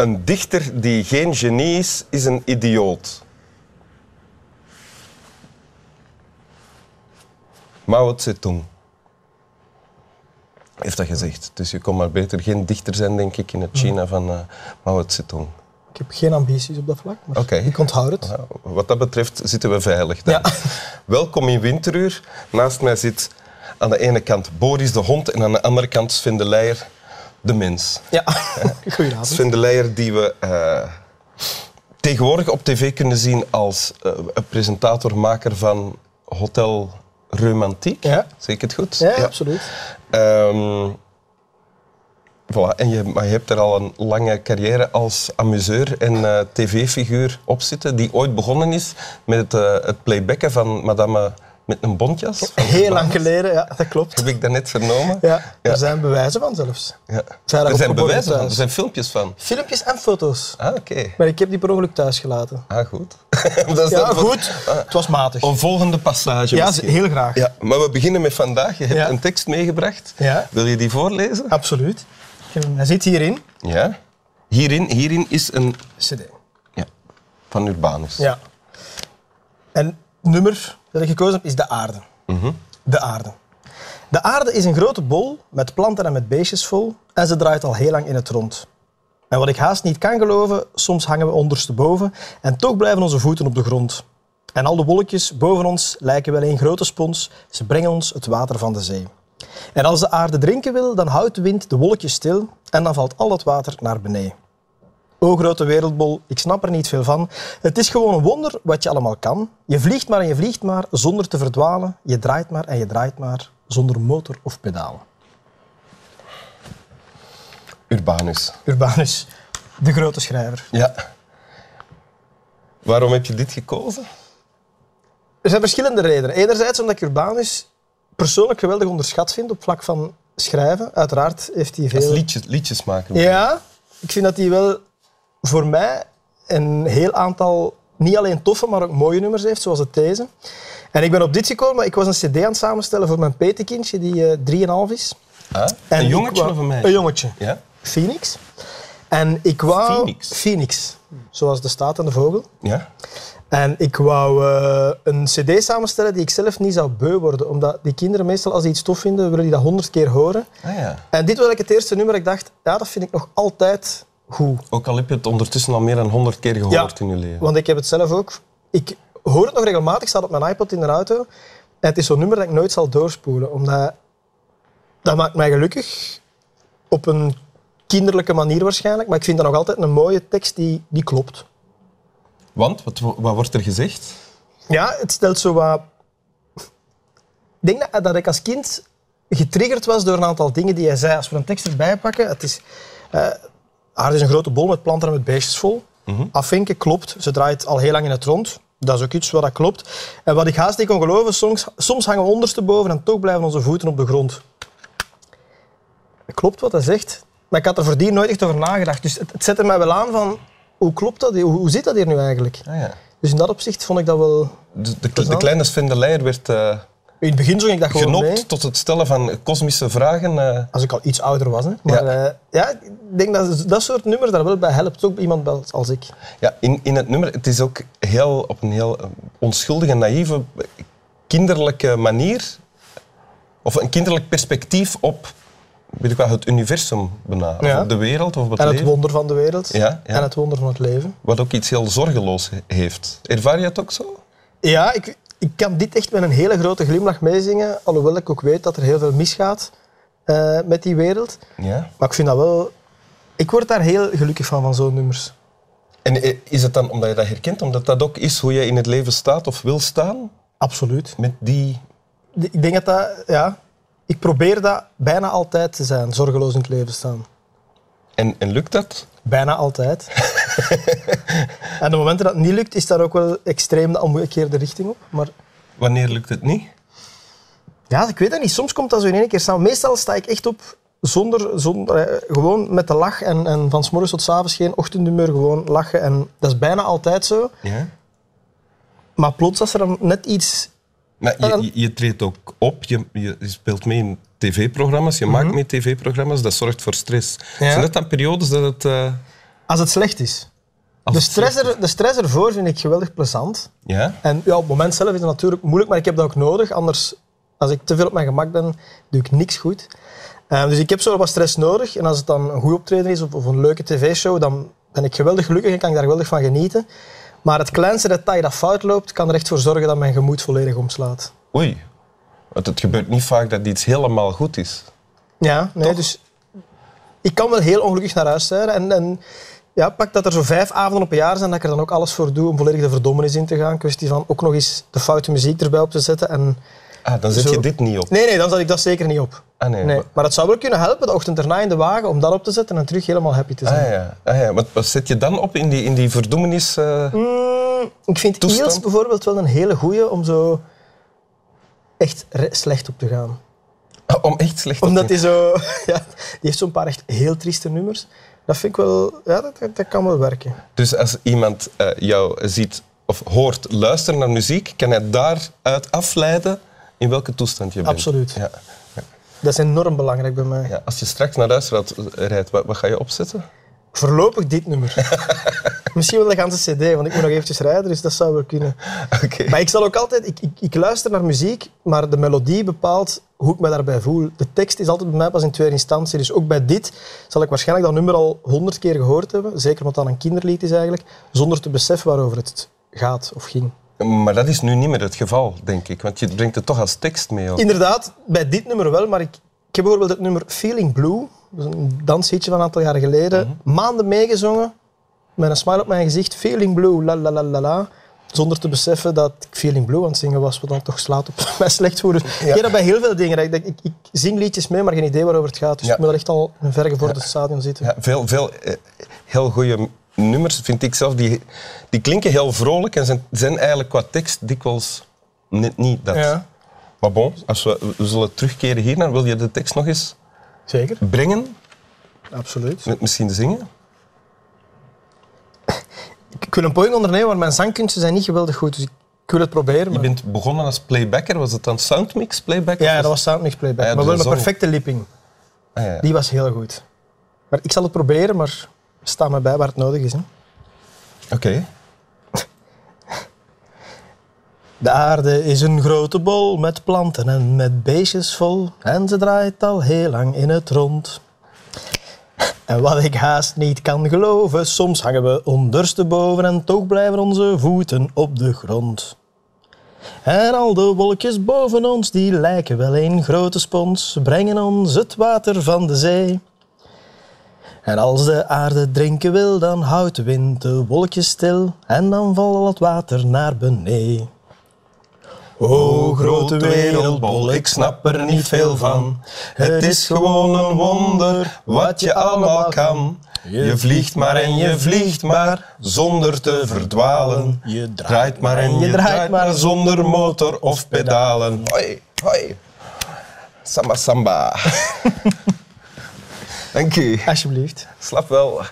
Een dichter die geen genie is, is een idioot. Mao Zedong heeft dat gezegd. Dus je kon maar beter geen dichter zijn, denk ik, in het China van uh, Mao Zedong. Ik heb geen ambities op dat vlak, maar Oké. ik onthoud het. Nou, Wat dat betreft zitten we veilig dan. Ja. Welkom in Winteruur. Naast mij zit aan de ene kant Boris de hond en aan de andere kant Sven de Leijer, de mens. Ja, goedenavond. Sven de Leijer die we eh, tegenwoordig op tv kunnen zien als eh, een presentator-maker van Hotel Romantiek. Ja. Zeg ik het goed? Ja, absoluut. Ehm, voilà. en je, maar je hebt er al een lange carrière als amuseur en eh, tv-figuur op zitten, die ooit begonnen is met het, eh, het playbacken van Madame met een bontjas. van Heel lang geleden, ja, dat klopt. Heb ik dat net vernomen? Ja, Ja. er zijn bewijzen van zelfs. Ja. Zijn Er er zijn bewijzen van, er zijn filmpjes van. Filmpjes en foto's. Ah, oké. Maar ik heb die per ongeluk thuis gelaten. Ah, goed. dat Ja, goed. Het was matig. Een volgende passage Ja, misschien. heel graag. Ja, maar we beginnen met vandaag. Je hebt Ja. een tekst meegebracht. Ja. Wil je die voorlezen? Absoluut. Hij zit hierin. Ja. Hierin, hierin is een... CD. Ja, van Urbanus. Ja. En nummer dat ik gekozen heb is De Aarde. De Aarde. De aarde is een grote bol met planten en met beestjes vol en ze draait al heel lang in het rond. En wat ik haast niet kan geloven, soms hangen we ondersteboven en toch blijven onze voeten op de grond. En al de wolkjes boven ons lijken wel een grote spons, ze brengen ons het water van de zee. En als de aarde drinken wil, dan houdt de wind de wolkjes stil en dan valt al het water naar beneden. O grote wereldbol, ik snap er niet veel van. Het is gewoon een wonder wat je allemaal kan. Je vliegt maar en je vliegt maar zonder te verdwalen. Je draait maar en je draait maar zonder motor of pedalen. Urbanus. Urbanus, de grote schrijver. Ja. Waarom heb je dit gekozen? Er zijn verschillende redenen. Enerzijds omdat ik Urbanus persoonlijk geweldig onderschat vind op vlak van schrijven. Uiteraard heeft hij Als veel... liedjes, liedjes maken. Ja, ik vind dat hij wel voor mij een heel aantal, niet alleen toffe, maar ook mooie nummers heeft, zoals het deze. En ik ben op dit gekomen, ik was een cd aan het samenstellen voor mijn petekindje, die eh 3,5 is. Ah, En een ik jongetje wou- of een meisje? Een jongetje. Ja? Phoenix. En ik wou... Phoenix? Phoenix. Zoals de staat en de vogel. Ja? En ik wou eh, een cd samenstellen die ik zelf niet zou beu worden. Omdat die kinderen meestal, als die iets tof vinden, willen die dat honderd keer horen. Ah ja. En dit was eigenlijk het eerste nummer dat ik dacht, ja, dat vind ik nog altijd goed. Ook al heb je het ondertussen al meer dan honderd keer gehoord in je leven. Want ik heb het zelf ook. Ik hoor het nog regelmatig, staat op mijn iPod in de auto. En het is zo'n nummer dat ik nooit zal doorspoelen. Omdat dat maakt mij gelukkig. Op een kinderlijke manier waarschijnlijk. Maar ik vind dat nog altijd een mooie tekst die, die klopt. Want, wat, wat wordt er gezegd? Ja, het stelt zo wat... Ik denk dat, dat ik als kind getriggerd was door een aantal dingen die hij zei. Als we een tekst erbij pakken, het is... eh aarde is een grote bol met planten en met beestjes vol. Afvinken klopt. Ze draait al heel lang in het rond. Dat is ook iets wat dat klopt. En wat ik haast niet kon geloven, soms, soms hangen we ondersteboven en toch blijven onze voeten op de grond. Klopt wat hij zegt. Maar ik had er voordien nooit echt over nagedacht. Dus het, het zette mij wel aan van... Hoe klopt dat? Hoe, hoe zit dat hier nu eigenlijk? Ah, ja. Dus in dat opzicht vond ik dat wel... de, de, de kleine Sven de Leijer werd eh, In het begin zong ik dat gewoon genopt mee. tot het stellen van kosmische vragen. eh. Als ik al iets ouder was. Hè. Maar ja. ja, ik denk dat dat soort nummers daar wel bij helpt. Ook iemand als- ik. Ja, in, in het nummer, het is ook heel, op een heel eh, onschuldige, naïeve, kinderlijke manier, of een kinderlijk perspectief op weet ik wel, het universum. Of Ja. de wereld of het En het leven. wonder van de wereld. Ja, ja. En het wonder van het leven. Wat ook iets heel zorgeloos he- heeft. Ervaar je het ook zo? Ja, ik, ik kan dit echt met een hele grote glimlach meezingen. Alhoewel ik ook weet dat er heel veel misgaat eh, met die wereld. Ja. Maar ik vind dat wel... Ik word daar heel gelukkig van, van zo'n nummers. En eh, is het dan omdat je dat herkent, omdat dat ook is hoe je in het leven staat of wil staan? Absoluut. Met die... Ik denk dat dat... Ja, ik probeer dat bijna altijd te zijn. Zorgeloos in het leven staan. En, en lukt dat? Bijna altijd. en de momenten dat het niet lukt, is daar ook wel extreem de omgekeerde richting op. Maar Wanneer lukt het niet? ja, ik weet het niet. Soms komt dat zo in één keer samen. Meestal sta ik echt op zonder, zonder eh, gewoon met de lach en, en van s morgens tot s avonds geen ochtendhumeur, gewoon lachen. En dat is bijna altijd zo. Ja. Maar plots als er dan net iets... Maar je, je, je treedt ook op, je, je speelt mee in tv-programma's, je maakt mee tv-programma's, dat zorgt voor stress. Ja. Zijn dat dan periodes dat het... eh, Als het slecht is. De het slecht stress, er, de stress ervoor vind ik geweldig plezant. Ja? En ja, op het moment zelf is het natuurlijk moeilijk, maar ik heb dat ook nodig. Anders, als ik te veel op mijn gemak ben, doe ik niks goed. Eh, dus ik heb zo wat stress nodig. En als het dan een goed optreden is of, of een leuke tv-show, dan ben ik geweldig gelukkig en kan ik daar geweldig van genieten. Maar het kleinste detail dat fout loopt, kan er echt voor zorgen dat mijn gemoed volledig omslaat. Oei. Want het gebeurt niet vaak dat iets helemaal goed is. Ja, nee, Toch? dus ik kan wel heel ongelukkig naar huis zijn. En, en ja, pak dat er zo vijf avonden op een jaar zijn, dat ik er dan ook alles voor doe om volledig de verdommenis in te gaan. Kwestie van ook nog eens de foute muziek erbij op te zetten. En Ah, dan zet Zo. je dit niet op. Nee, nee, dan zet ik dat zeker niet op. Ah, nee. Nee. Maar het zou wel kunnen helpen de ochtend erna in de wagen om dat op te zetten en terug helemaal happy te zijn. Ah ja, ah, ja. Wat, wat zet je dan op in die, in die verdoemenis? eh? Mm, ik vind Toestand? Eels bijvoorbeeld wel een hele goeie om zo echt slecht op te gaan. Om echt slecht op Omdat te- hij zo... Ja, die heeft zo'n paar echt heel trieste nummers. Dat vind ik wel... Ja, dat, dat, kan wel werken. Dus als iemand eh, jou ziet of hoort luisteren naar muziek, kan hij daaruit afleiden in welke toestand je bent. Absoluut. Ja. Dat is enorm belangrijk bij mij. Ja, als je straks naar huis rijdt, wat, wat ga je opzetten? Voorlopig dit nummer. Misschien wel de ganse cd, want ik moet nog eventjes rijden, dus dat zou wel kunnen. Oké. Maar ik zal ook altijd... Ik, ik, ik luister naar muziek, maar de melodie bepaalt hoe ik me daarbij voel. De tekst is altijd bij mij pas in tweede instantie. Dus ook bij dit zal ik waarschijnlijk dat nummer al honderd keer gehoord hebben. Zeker omdat dat een kinderlied is eigenlijk. Zonder te beseffen waarover het gaat of ging. Maar dat is nu niet meer het geval, denk ik. Want je brengt het toch als tekst mee. Inderdaad, bij dit nummer wel, maar ik, ik heb bijvoorbeeld het nummer Feeling Blue. Dat is een dansliedje van een aantal jaren geleden. Maanden meegezongen, met een smile op mijn gezicht. Feeling Blue, la la la la la. Zonder te beseffen dat ik Feeling Blue aan het zingen was, wat dan toch slaat op mijn slecht voelen. Ik heb dat bij heel veel dingen. Ik, ik, ik zing liedjes mee, maar geen idee waarover het gaat. Dus Ja. ik moet er echt al in een vergevorderd stadion zitten. Ja, veel veel eh, heel goede nummers, vind ik zelf. Die, die klinken heel vrolijk en zijn, zijn eigenlijk qua tekst dikwijls net niet dat. Ja, Maar bon, als we, we zullen terugkeren hiernaar, wil je de tekst nog eens zeker. brengen? Absoluut. Met misschien zingen? Ik, wil een poging ondernemen, maar mijn zangkunsten zijn niet geweldig goed. Dus ik, wil het proberen. Je Maar... bent begonnen als playbacker. Was het dan soundmix playback? Ja, dat was soundmix playback. Ah ja, maar wel zong. perfecte lipping. Ah, ja. Die was heel goed. Maar ik zal het proberen, maar sta me bij waar het nodig is. Hè. Oké. De aarde is een grote bol met planten en met beestjes vol. En ze draait al heel lang in het rond. En wat ik haast niet kan geloven, soms hangen we ondersteboven en toch blijven onze voeten op de grond. En al de wolkjes boven ons, die lijken wel een grote spons, brengen ons het water van de zee. En als de aarde drinken wil, dan houdt de wind de wolkjes stil en dan valt al het water naar beneden. O grote wereldbol, ik snap er niet veel van. Het is gewoon een wonder wat je allemaal kan. Je vliegt maar en je vliegt maar zonder te verdwalen. Je draait maar en je draait maar zonder motor of pedalen. Hoi, hoi. Samba, samba. Dank u. Alsjeblieft. Slap wel.